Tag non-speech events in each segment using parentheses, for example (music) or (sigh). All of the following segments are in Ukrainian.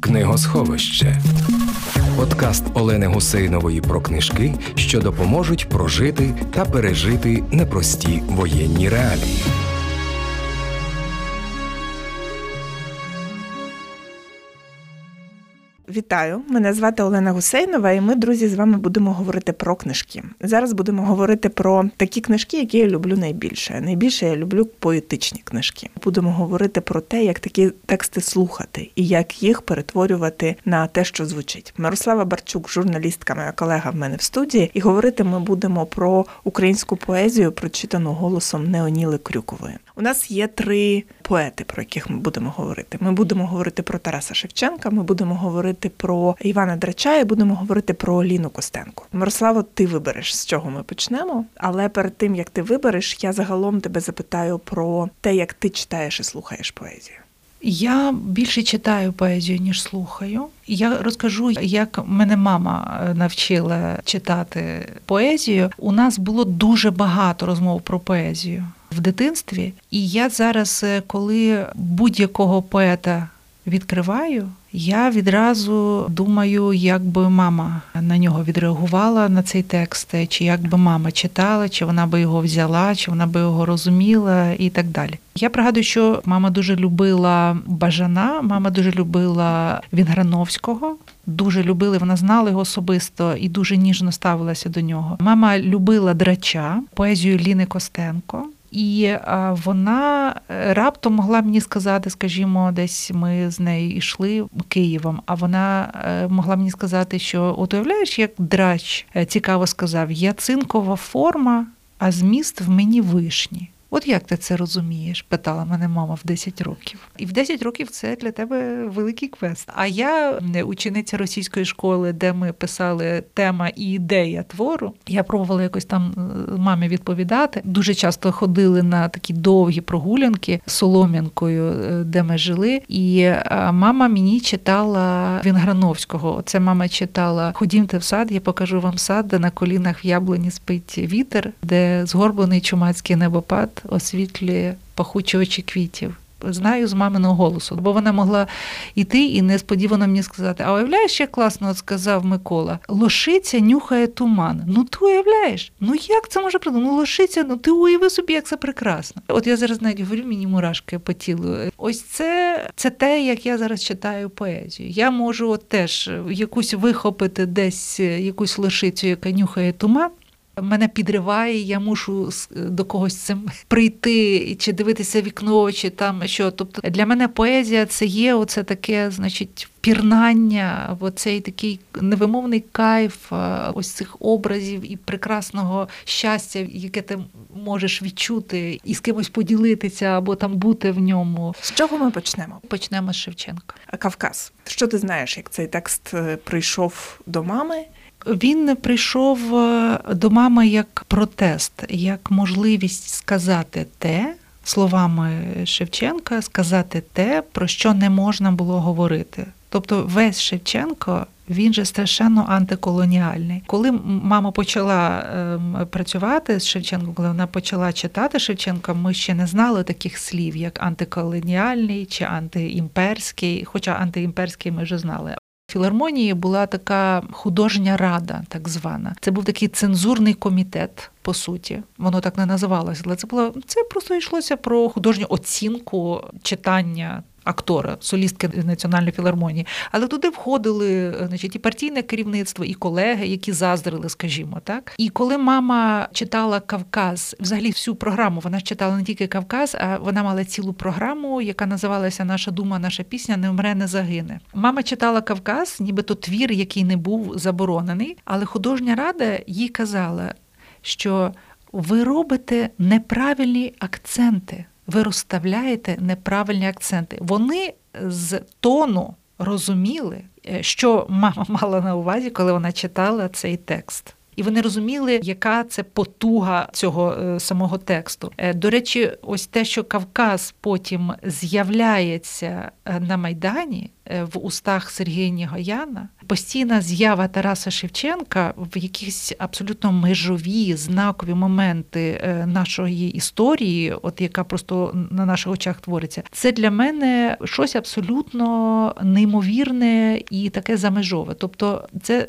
Книгосховище. Подкаст Олени Гусейнової про книжки, що допоможуть прожити та пережити непрості воєнні реалії. Вітаю, мене звати Олена Гусейнова, і ми, друзі, з вами будемо говорити про книжки. Зараз будемо говорити про такі книжки, які я люблю найбільше. Найбільше я люблю поетичні книжки. Будемо говорити про те, як такі тексти слухати і як їх перетворювати на те, що звучить. Мирослава Барчук, журналістка, моя колега в мене в студії, і говорити ми будемо про українську поезію, прочитану голосом Неоніли Крюкової. У нас є три поети, про яких ми будемо говорити. Ми будемо говорити про Тараса Шевченка. Ми будемо говорити про Івана Драча і будемо говорити про Ліну Костенко. Мирославо, ти вибереш з чого ми почнемо. Але перед тим як ти вибереш, я загалом тебе запитаю про те, як ти читаєш і слухаєш поезію. Я більше читаю поезію, ніж слухаю. Я розкажу, як мене мама е, навчила читати поезію. У нас було дуже багато розмов про поезію в дитинстві. І я зараз, е, коли будь-якого поета відкриваю, я відразу думаю, як би мама на нього відреагувала на цей текст, чи як би мама читала, чи вона би його взяла, чи вона би його розуміла, і так далі. Я пригадую, що мама дуже любила Бажана, мама дуже любила Вінграновського. Дуже любили, вона знала його особисто і дуже ніжно ставилася до нього. Мама любила драча, поезію Ліни Костенко. І вона е, раптом могла мені сказати, скажімо, десь ми з нею йшли Києвом, а вона е, могла мені сказати, що от уявляєш, як драч е, цікаво сказав: я цинкова форма, а зміст в мені вишні. От як ти це розумієш? питала мене мама в 10 років. І в 10 років це для тебе великий квест. А я учениця російської школи, де ми писали тема і ідея твору. Я пробувала якось там е, мамі відповідати. Дуже часто ходили на такі довгі прогулянки солом'янкою, е, де ми жили. І е, мама мені читала Вінграновського. Це мама читала Ходімте в сад, я покажу вам сад, де на колінах в яблуні спить вітер, де згорблений чумацький небопад освітлює пахучі квітів. Знаю з маминого голосу, бо вона могла йти і несподівано мені сказати: А уявляєш, як класно сказав Микола, лошиця нюхає туман. Ну ти уявляєш? Ну як це може бути? Ну лошиця, ну ти уяви собі, як це прекрасно. От я зараз навіть говорю, мені мурашки по тілу. Ось це це те, як я зараз читаю поезію. Я можу от теж якусь вихопити десь якусь лошицю, яка нюхає туман мене підриває, я мушу до когось цим прийти, чи дивитися вікно, чи там що. Тобто для мене поезія це є оце таке, значить, пірнання, оцей такий невимовний кайф, ось цих образів і прекрасного щастя, яке ти можеш відчути, і з кимось поділитися або там бути в ньому. З чого ми почнемо? Почнемо з Шевченка. Кавказ. Що ти знаєш, як цей текст е, прийшов до мами? Він прийшов е, до мами як протест, як можливість сказати те, словами Шевченка, сказати те, про що не можна було говорити. Тобто, весь Шевченко. Він же страшенно антиколоніальний. Коли мама почала ем, працювати з Шевченком, коли вона почала читати Шевченка, ми ще не знали таких слів, як антиколоніальний чи антиімперський. Хоча антиімперський ми вже знали філармонії була така художня рада, так звана. Це був такий цензурний комітет. По суті, воно так не називалося, але це було це просто йшлося про художню оцінку читання актора, солістки національної філармонії. Але туди входили значить, і партійне керівництво, і колеги, які заздрили, скажімо так. І коли мама читала Кавказ, взагалі всю програму, вона читала не тільки Кавказ, а вона мала цілу програму, яка називалася Наша дума, наша пісня не вмре, не загине. Мама читала Кавказ, нібито твір, який не був заборонений, але художня рада їй казала, що ви робите неправильні акценти ви розставляєте неправильні акценти. Вони з тону розуміли, е, що мама (laughs) мала на увазі, коли вона читала цей текст. І вони розуміли, яка це потуга цього е, самого тексту. Е, до речі, ось те, що Кавказ потім з'являється на Майдані в устах Сергія Нігояна, постійна з'ява Тараса Шевченка в якісь абсолютно межові знакові моменти е, нашої історії, от яка просто на наших очах твориться, це для мене щось абсолютно неймовірне і таке замежове. Тобто, це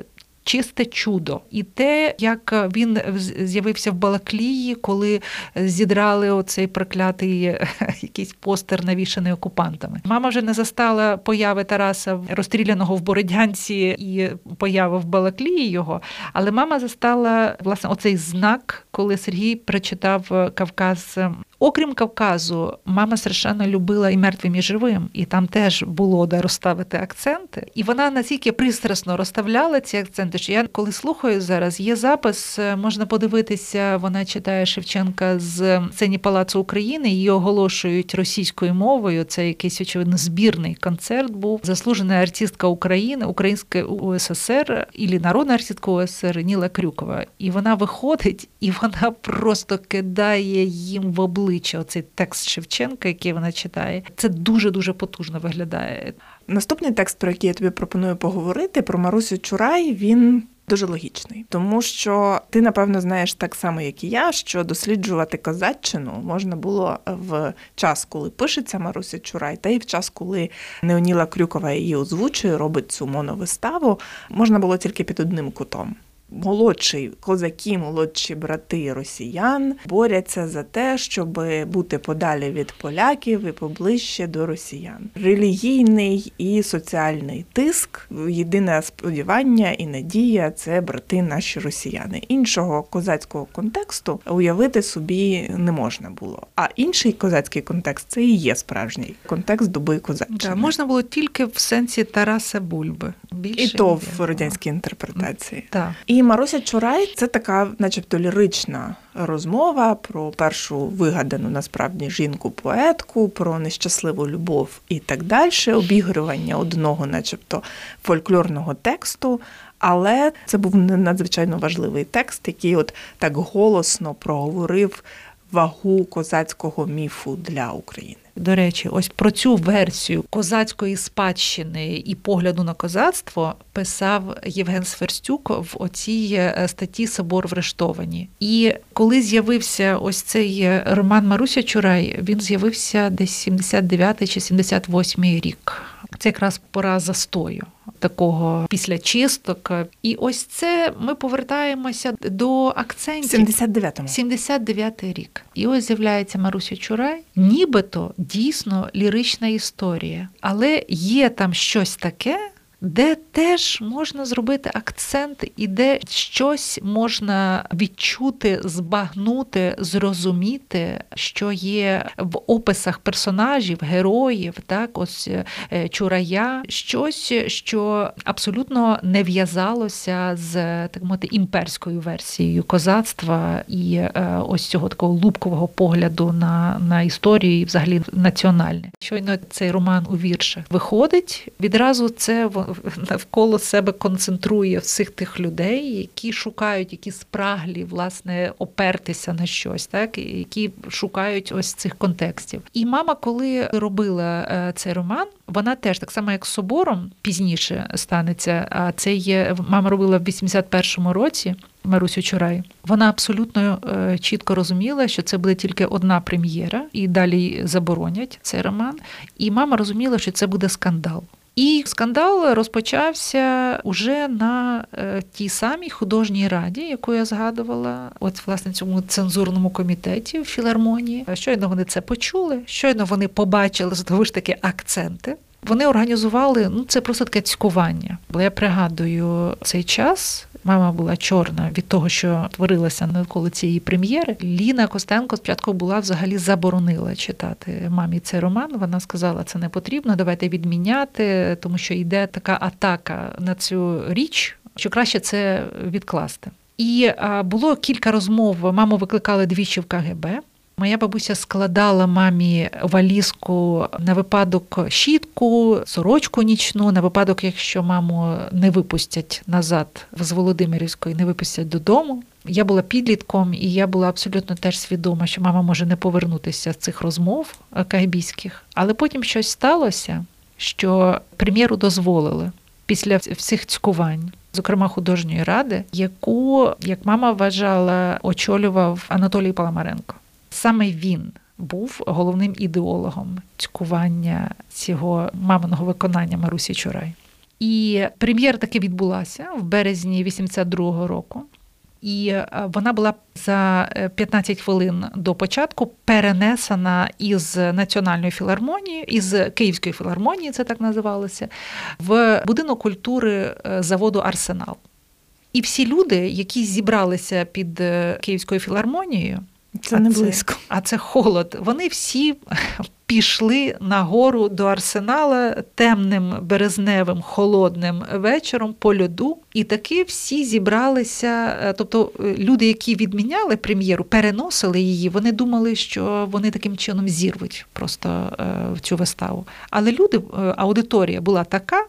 чисте чудо. І те, як він з'явився в Балаклії, коли зідрали оцей проклятий (laughs) якийсь постер, навішаний окупантами. Мама вже не застала появи Тараса розстріляного в Бородянці і появи в Балаклії його. Але мама застала власне оцей знак, коли Сергій прочитав Кавказ Окрім Кавказу, мама страшенно любила і мертвим, і живим, і там теж було де розставити акценти. І вона настільки пристрасно розставляла ці акценти, що я коли слухаю зараз, є запис, е, можна подивитися, вона читає Шевченка з сцені Палацу України, її оголошують російською мовою. Це якийсь очевидно збірний концерт. Був заслужена артистка України, Українська УССР і народна артистка УССР Ніла Крюкова. І вона виходить, і вона просто кидає їм в обличчя обличчя, оцей текст Шевченка, який вона читає, це дуже дуже потужно виглядає. Наступний текст, про який я тобі пропоную поговорити, про Марусю Чурай, він. Дуже логічний, тому що ти напевно знаєш так само, як і я, що досліджувати козаччину можна було в час, коли пишеться Маруся Чурай, та й в час, коли Неоніла Крюкова її озвучує, робить цю моновиставу, можна було тільки під одним кутом молодші козаки, молодші брати росіян борються за те, щоб бути подалі від поляків і поближче до росіян. Релігійний і соціальний тиск, єдине сподівання і надія це брати наші росіяни. Іншого козацького контексту уявити собі не можна було. А інший козацький контекст це і є справжній контекст доби козаччини. Да, можна було тільки в сенсі Тараса Бульби. Більше і то в радянській інтерпретації. Так. І і Маруся Чурай це така, начебто, лірична розмова про першу вигадану насправді жінку-поетку, про нещасливу любов і так далі, обігрування одного, начебто, фольклорного тексту. Але це був надзвичайно важливий текст, який от так голосно проговорив вагу козацького міфу для України. До речі, ось про цю версію козацької спадщини і погляду на козацтво писав Євген Сверстюк в оцій е, статті Собор врештовані. І коли з'явився ось цей е, роман Маруся Чурай, він з'явився десь 79 чи 78 рік. Це якраз пора застою такого після чисток. І ось це ми повертаємося до акцентів. 79-му. 79-й рік. І ось з'являється Маруся Чурай, нібито дійсно лірична історія, але є там щось таке де теж можна зробити акцент, і де щось можна відчути, збагнути, зрозуміти, що є в описах персонажів, героїв, так ось е, чурая, щось, що абсолютно не в'язалося з так мовити імперською версією козацтва і е, ось цього такого лубкового погляду на, на історію і взагалі національне. Щойно цей роман у віршах виходить відразу це навколо себе концентрує всіх тих людей, які шукають, які спраглі власне опертися на щось, так які шукають ось цих контекстів. І мама, коли робила е, цей роман, вона теж так само, як з собором пізніше станеться. А це є мама робила в 81-му році. Марусю Чурай, вона абсолютно е, чітко розуміла, що це буде тільки одна прем'єра, і далі заборонять цей роман. І мама розуміла, що це буде скандал. І скандал розпочався уже на е, тій самій художній раді, яку я згадувала, от власне цьому цензурному комітеті в філармонії. Щойно вони це почули, щойно вони побачили знову ж таки акценти. Вони організували ну це просто таке цькування. Бо я пригадую цей час. Мама була чорна від того, що творилося навколо цієї прем'єри. Ліна Костенко спочатку була взагалі заборонила читати мамі цей роман. Вона сказала, це не потрібно, давайте відміняти, тому що йде така атака на цю річ, що краще це відкласти. І було кілька розмов. Маму викликали двічі в КГБ. Моя бабуся складала мамі валізку на випадок щітку, сорочку нічну, на випадок, якщо маму не випустять назад з Володимирівської, не випустять додому. Я була підлітком, і я була абсолютно теж свідома, що мама може не повернутися з цих розмов кайбійських. Але потім щось сталося, що прем'єру дозволили. після всіх цькувань. Зокрема, художньої ради, яку, як мама вважала, очолював Анатолій Паламаренко. Саме він був головним ідеологом цькування цього маминого виконання Марусі Чурай. І прем'єра таки відбулася в березні 82-го року. І е, вона була за 15 е, хвилин до початку перенесена із національної філармонії, із Київської філармонії, це так називалося, в будинок культури е, заводу Арсенал. І всі люди, які зібралися під Київською філармонією, це а не близько. А це холод. Вони всі пішли на гору до арсенала темним березневим холодним вечором по льоду. І таки всі зібралися. Е, тобто е, люди, які відміняли прем'єру, переносили її. Вони думали, що вони таким чином зірвуть просто е, в цю виставу. Але люди, аудиторія була така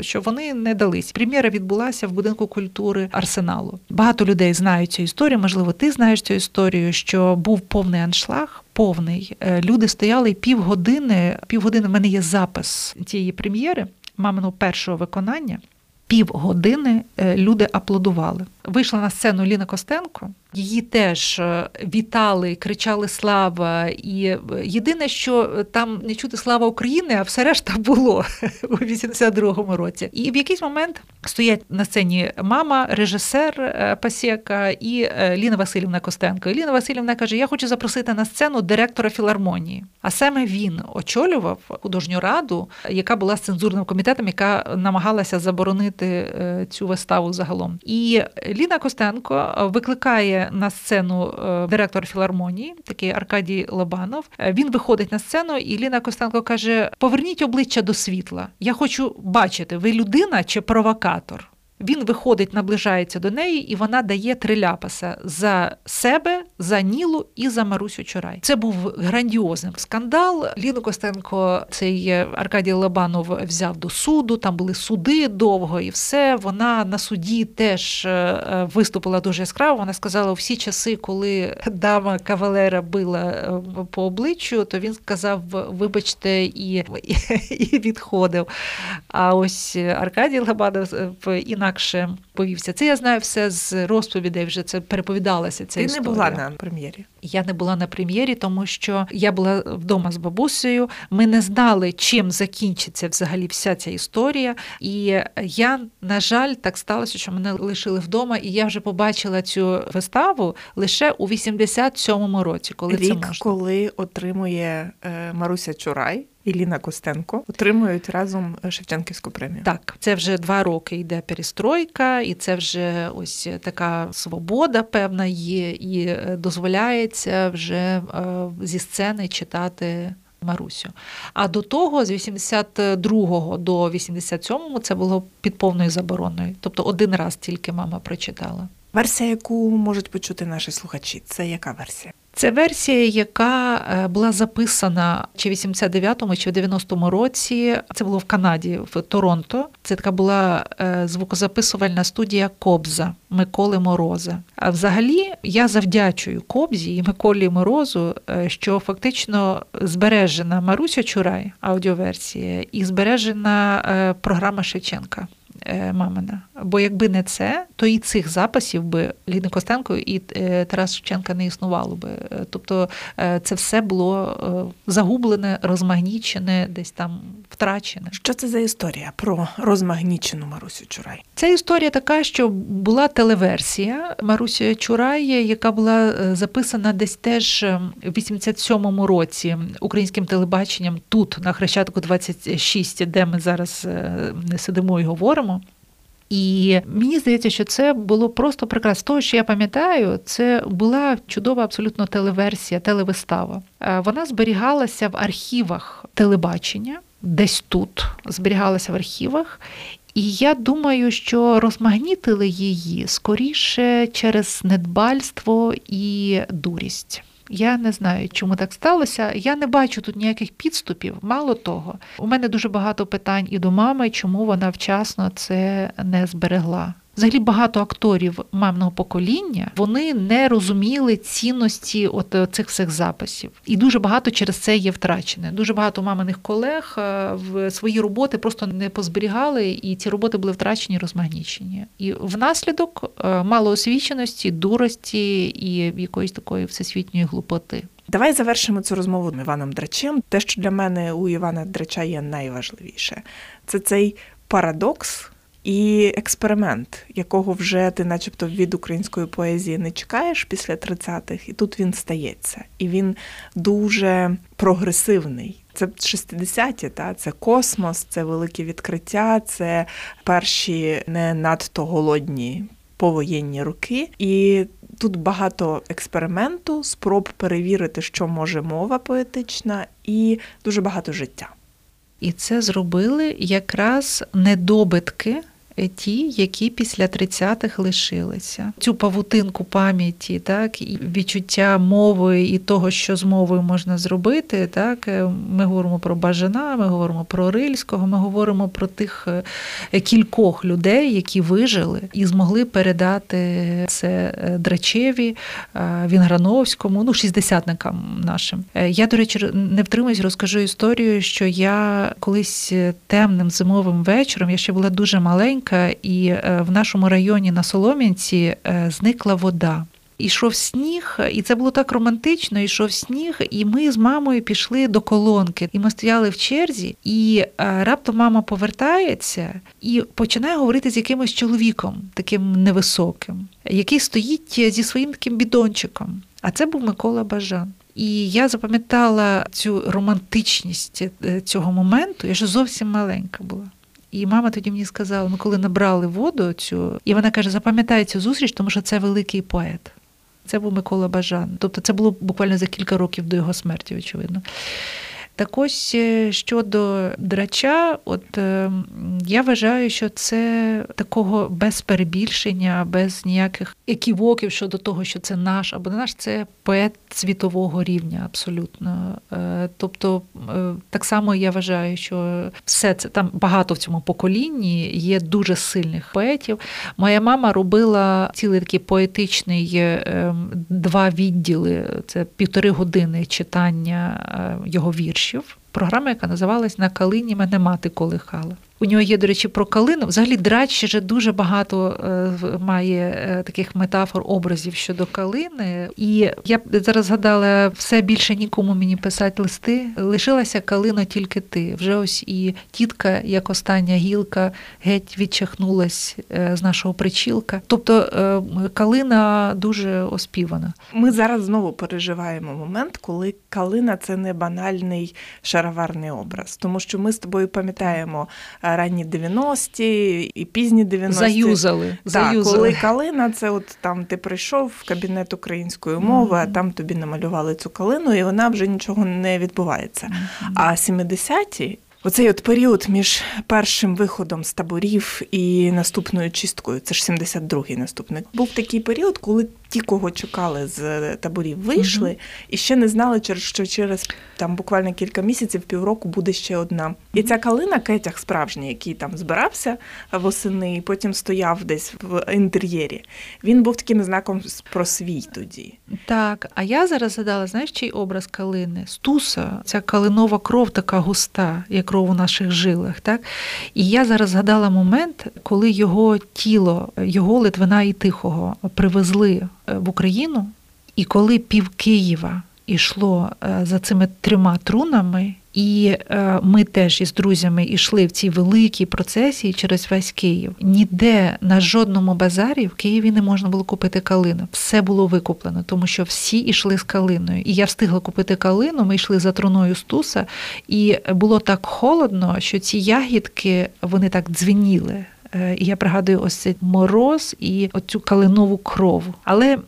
що вони не дались. Прем'єра відбулася в будинку культури Арсеналу. Багато людей знають цю історію. Можливо, ти знаєш цю історію, що був повний аншлаг. Повний е, люди стояли півгодини. Півгодини в мене є запис цієї прем'єри, маминого першого виконання. Півгодини е, люди аплодували. Вийшла на сцену Ліна Костенко. Її теж е, вітали, кричали Слава. І е, єдине, що там не чути слава України, а все решта (laughs) було у 82-му році. І в якийсь момент стоять на сцені мама, режисер Пасєка і Ліна Васильівна Костенко. І Ліна Васильівна каже: Я хочу запросити на сцену директора філармонії. А саме він очолював художню раду, яка була з цензурним комітетом, яка намагалася заборонити цю виставу загалом. І Ліна Костенко е, на сцену е, директор філармонії, такий Аркадій Лобанов. Е, він виходить на сцену, і Ліна Костенко каже: Поверніть обличчя до світла. Я хочу бачити, ви людина чи провокатор. Він виходить, наближається до неї, і вона дає три ляпаса за себе, за Нілу і за Марусю Чурай. Це був грандіозним скандал. Ліну Костенко, цей Аркадій Лобанов взяв до суду. Там були суди довго і все. Вона на суді теж е, виступила дуже яскраво. Вона сказала, у всі часи, коли дама кавалера била е, по обличчю, то він сказав: Вибачте, і, і відходив. А ось Аркадій Лобанов е, інакше інакше повівся. Це я знаю все з розповідей. Вже це переповідалася. Ця Ти історія. не була на прем'єрі. Я не була на прем'єрі, тому що я була вдома з бабусею. Ми не знали, чим закінчиться взагалі вся ця історія. І я, на жаль, так сталося, що мене лишили вдома, і я вже побачила цю виставу лише у 87-му році, коли Рік, це можна. коли отримує е, Маруся Чурай і Ліна Костенко отримують разом Шевченківську премію. Так, це вже два роки йде перестройка, і це вже ось така свобода певна є, і е, дозволяється вже е, зі сцени читати. Марусю. А до того, з 82 до 87 це було під повною забороною. Тобто один раз тільки мама прочитала. Версія, яку можуть почути наші слухачі, це яка версія? Це версія, яка е, була записана чи в 89-му, чи в 90-му році. Це було в Канаді, в Торонто. Це така була е, звукозаписувальна студія Кобза Миколи Мороза. А взагалі я завдячую Кобзі і Миколі Морозу, е, що фактично збережена Маруся Чурай аудіоверсія і збережена програма Шевченка. Мамина. Бо якби не це, то і цих записів би Ліни Костенко і е, Тарас Шевченка не існувало би. Е, тобто це все було загублене, розмагнічене, десь там втрачене. Що це за історія про розмагнічену Марусю Чурай? Ця історія така, що була телеверсія Марусі Чурай, яка була записана десь теж в 87-му році українським телебаченням тут, на Хрещатку 26, де ми зараз не сидимо і говоримо. І мені здається, що це було просто прекрасно. Того, що я пам'ятаю, це була чудова абсолютно телеверсія, телевистава. Е, вона зберігалася в архівах телебачення, десь тут зберігалася в архівах. І я думаю, що розмагнітили її скоріше через недбальство і дурість. Я не знаю, чому так сталося. Я не бачу тут ніяких підступів. Мало того, у мене дуже багато питань і до мами, чому вона вчасно це не зберегла. Взагалі багато акторів мамного покоління вони не розуміли цінності от е, цих всіх записів, і дуже багато через це є втрачене. Дуже багато маминих колег е, в свої роботи просто не позберігали, і ці роботи були втрачені, розмагнічені. І внаслідок е, малоосвіченості, дурості і якоїсь такої всесвітньої глупоти. Давай завершимо цю розмову з Іваном Драчем. Те, що для мене у Івана Драча є найважливіше, це цей парадокс і експеримент, якого вже ти, начебто, від української поезії не чекаєш після 30-х, і тут він стається. І він дуже прогресивний. Це 60-ті, та це космос, це великі відкриття, це перші не надто голодні повоєнні роки. І тут багато експерименту, спроб перевірити, що може мова поетична, і дуже багато життя. І це зробили якраз недобитки ті, які після 30-х лишилися. Цю павутинку пам'яті, так і відчуття мови і того, що з мовою можна зробити. Так, е, ми говоримо про Бажана, ми говоримо про Рильського, ми говоримо про тих е, кількох людей, які вижили і змогли передати це е, Драчеві, Вінграновському, ну шістдесятникам нашим. Я, до речі, не втримуюсь, розкажу історію, що я колись темним зимовим вечором я ще була дуже маленька маленька, і е, в нашому районі на Солом'янці е, зникла вода. Ішов сніг, і це було так романтично. Ішов сніг, і ми з мамою пішли до колонки. І ми стояли в черзі, і е, раптом мама повертається і починає говорити з якимось чоловіком, таким невисоким, який стоїть зі своїм таким бідончиком. А це був Микола Бажан. І я запам'ятала цю романтичність цього моменту. Я ж зовсім маленька була. І мама тоді мені сказала: ми коли набрали воду цю, і вона каже: запам'ятай цю зустріч, тому що це великий поет. Це був Микола Бажан. Тобто це було буквально за кілька років до його смерті, очевидно. Так ось е, щодо драча, от е, я вважаю, що це такого без перебільшення, без ніяких еківоків щодо того, що це наш або не наш, це поет світового рівня, абсолютно. Е, тобто, так само я вважаю, що все це там багато в цьому поколінні є дуже сильних поетів. Моя мама робила цілий такий поетичний два відділи, це півтори години читання його віршів віршів, програма, яка називалась На калині мене мати колихала. У нього є, до речі, про калину. Взагалі драч вже дуже багато е, має е, таких метафор, образів щодо калини. І я зараз згадала все більше нікому мені писати листи. Лишилася калина тільки ти. Вже ось і тітка, як остання гілка, геть відчахнулась е, з нашого причілка. Тобто калина дуже оспівана. Ми зараз знову переживаємо момент, коли калина це не банальний шароварний образ, тому що ми з тобою пам'ятаємо ранні 90-ті і пізні 90-ті. Заюзали. Так, Заюзали. коли калина, це от там ти прийшов в кабінет української мови, mm-hmm. а там тобі намалювали цю калину, і вона вже нічого не відбувається. Mm-hmm. А 70-ті Оцей от період між першим виходом з таборів і наступною чисткою, це ж 72-й наступник, був такий період, коли ті, кого чекали з таборів, вийшли угу. і ще не знали, що через там буквально кілька місяців, півроку буде ще одна. І ця калина кетях справжній, який там збирався восени, і потім стояв десь в інтер'єрі. Він був таким знаком про свій тоді. Так, а я зараз згадала, знаєш, чий образ калини? Стуса, ця калинова кров така густа, як кров у наших жилах. Так? І я зараз згадала момент, коли його тіло, його Литвина і Тихого привезли е, в Україну, і коли пів Києва йшло е, за цими трьома трунами, і е, ми теж із друзями йшли в цій великій процесії через весь Київ. Ніде на жодному базарі в Києві не можна було купити калину. Все було викуплено, тому що всі йшли з калиною. І я встигла купити калину. Ми йшли за труною Стуса, і було так холодно, що ці ягідки вони так дзвеніли. Е, і я пригадую ось цей мороз і оцю калинову кров. Але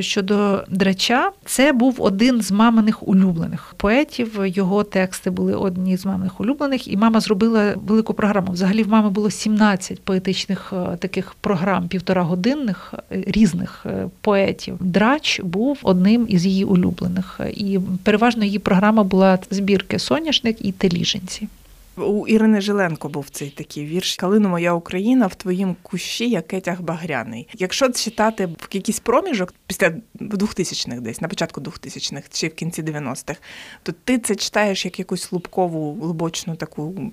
щодо драча, це був один з маминих улюблених поетів. Його тексти були одні з маминих улюблених, і мама зробила велику програму. Взагалі в мами було 17 поетичних е, таких програм, півторагодинних е, різних е, поетів. Драч був одним із її улюблених, і переважно її програма була збірки соняшник і теліженці. У Ірини Жиленко був цей такий вірш Калину моя Україна в твоїм кущі, як кетяг багряний. Якщо читати в якийсь проміжок після 2000-х десь, на початку 2000-х чи в кінці 90-х, то ти це читаєш як якусь лубкову, глибочну таку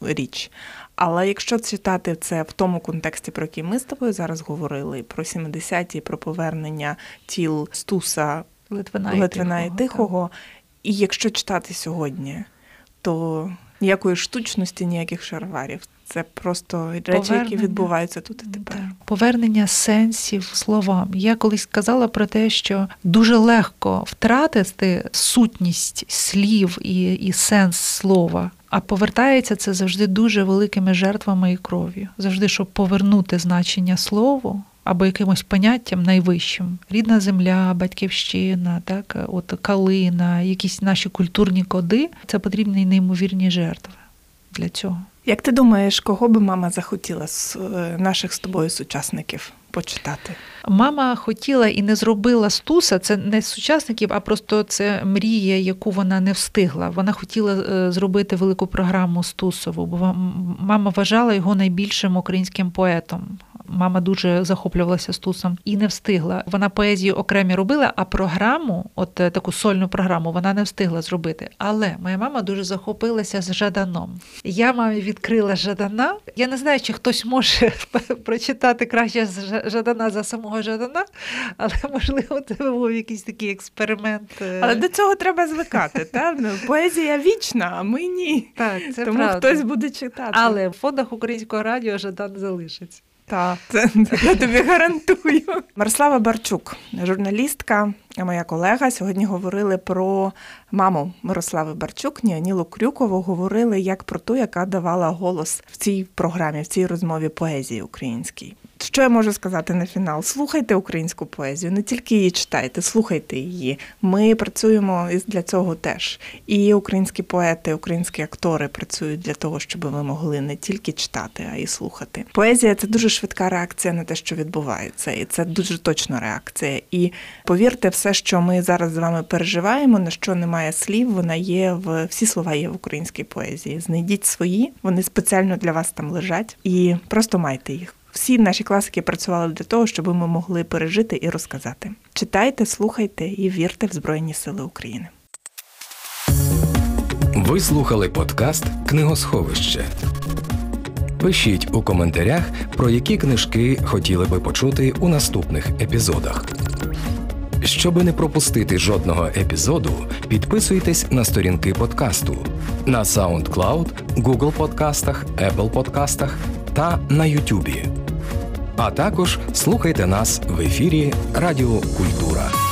річ. Але якщо читати це в тому контексті, про який ми з тобою зараз говорили, про 70-ті, про повернення тіл Стуса Литвина, Литвина і Тихого, і якщо читати сьогодні, то ніякої штучності, ніяких шарварів. Це просто речі, які відбуваються тут і тепер. Повернення сенсів словам. Я колись сказала про те, що дуже легко втратити сутність слів і, і сенс слова. А повертається це завжди дуже великими жертвами і кров'ю. Завжди, щоб повернути значення слову або якимось поняттям найвищим: рідна земля, батьківщина, так, от калина, якісь наші культурні коди це потрібні неймовірні жертви для цього. Як ти думаєш, кого би мама захотіла з е, наших з тобою сучасників почитати? Мама хотіла і не зробила стуса. Це не сучасників, а просто це мрія, яку вона не встигла. Вона хотіла е, зробити велику програму Стусову, бо мама вважала його найбільшим українським поетом. Мама дуже захоплювалася Стусом і не встигла. Вона поезію окремі робила, а програму, от е, таку сольну програму, вона не встигла зробити. Але моя мама дуже захопилася з Жаданом. Я мамі відкрила Жадана. Я не знаю, чи хтось може (laughs) прочитати краще з Жадана за самого Жадана, але можливо це був якийсь такий експеримент. Е. Але до цього треба звикати. Та? Поезія вічна, а ми ні. Так, це Тому правда. хтось буде читати. Але в фондах українського радіо Жадан залишиться. Так, це я тобі гарантую. Мирослава Барчук, журналістка, моя колега. Сьогодні говорили про маму Мирослави Барчук, Ніанілу Крюкову. Говорили як про ту, яка давала голос в цій програмі, в цій розмові поезії українській. Що я можу сказати на фінал? Слухайте українську поезію, не тільки її читайте, слухайте її. Ми працюємо для цього теж. І українські поети, українські актори працюють для того, щоб ви могли не тільки читати, а й слухати. Поезія це дуже швидка реакція на те, що відбувається, і це дуже точна реакція. І повірте, все, що ми зараз з вами переживаємо, на що немає слів, вона є в всі слова є в українській поезії. Знайдіть свої, вони спеціально для вас там лежать, і просто майте їх. Всі наші класики працювали для того, щоб ми могли пережити і розказати. Читайте, слухайте і вірте в Збройні Сили України. Ви слухали подкаст Книгосховище. Пишіть у коментарях, про які книжки хотіли би почути у наступних епізодах. Щоби не пропустити жодного епізоду, підписуйтесь на сторінки подкасту на SoundCloud, Google Подкастах, Apple Подкастах та на Ютубі, А також слухайте нас в ефірі Радіо Культура.